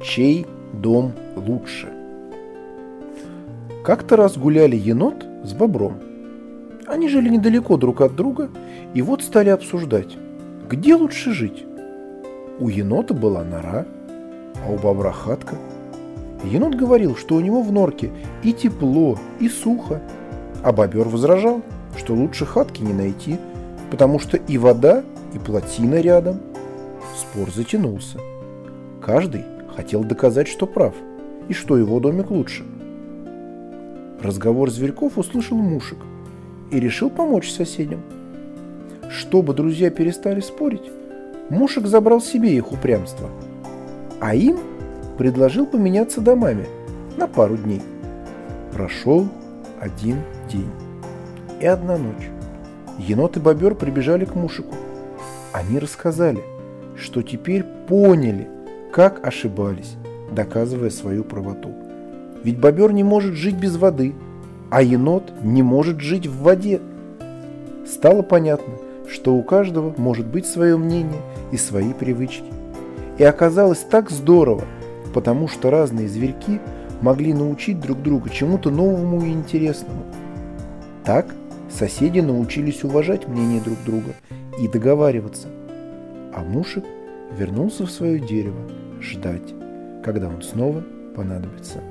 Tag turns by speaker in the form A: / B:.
A: чей дом лучше. Как-то раз гуляли енот с бобром. Они жили недалеко друг от друга, и вот стали обсуждать, где лучше жить. У енота была нора, а у бобра хатка. Енот говорил, что у него в норке и тепло, и сухо, а бобер возражал, что лучше хатки не найти, потому что и вода, и плотина рядом. Спор затянулся. Каждый хотел доказать, что прав, и что его домик лучше. Разговор зверьков услышал Мушек и решил помочь соседям. Чтобы друзья перестали спорить, Мушек забрал себе их упрямство, а им предложил поменяться домами на пару дней. Прошел один день и одна ночь. Енот и бобер прибежали к Мушику. Они рассказали, что теперь поняли, как ошибались, доказывая свою правоту. Ведь бобер не может жить без воды, а енот не может жить в воде. Стало понятно, что у каждого может быть свое мнение и свои привычки. И оказалось так здорово, потому что разные зверьки могли научить друг друга чему-то новому и интересному. Так соседи научились уважать мнение друг друга и договариваться. А Мушек вернулся в свое дерево ждать, когда он снова понадобится.